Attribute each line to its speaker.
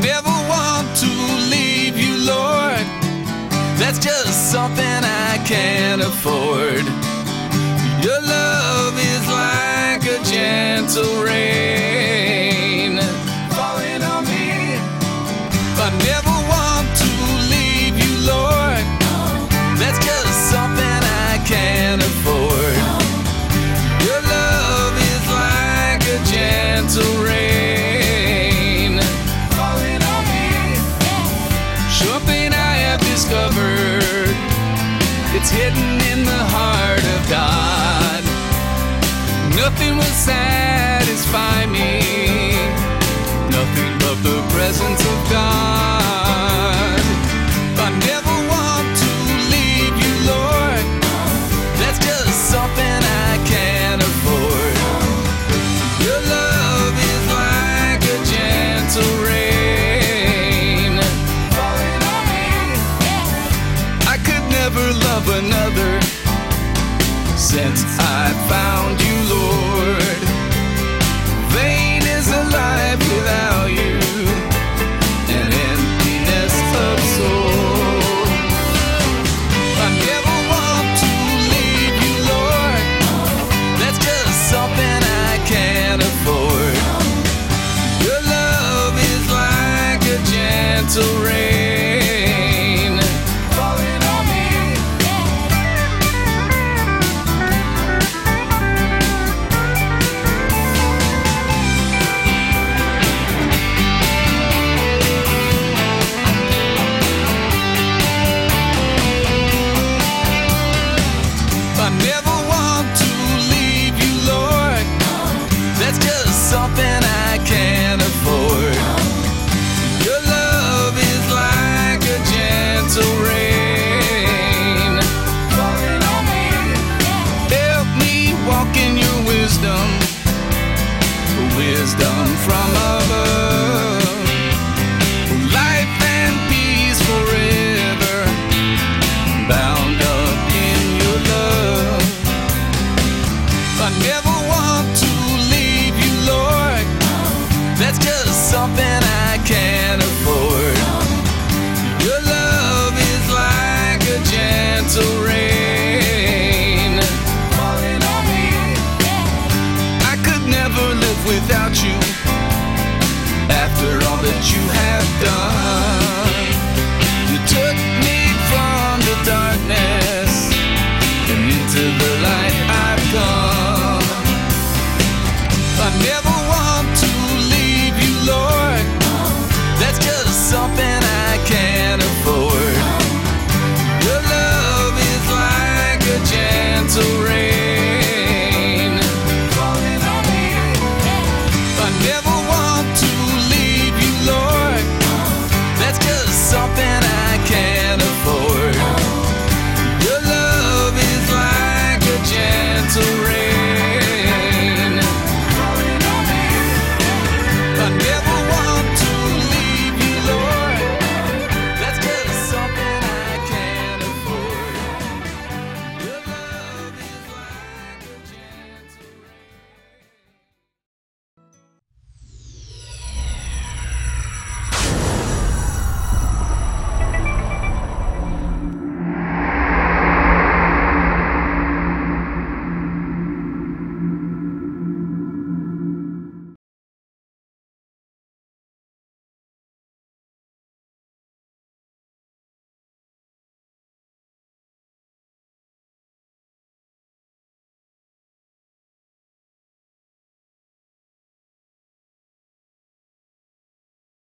Speaker 1: never want to leave you, Lord. That's just something I can't afford. Your love is like a gentle rain Nothing will satisfy me. Nothing but the presence of God. I never want to leave you, Lord. That's just something I can't afford. Your love is like a gentle rain. I could never love another since I found you, something I can't afford. without you after all that you have done.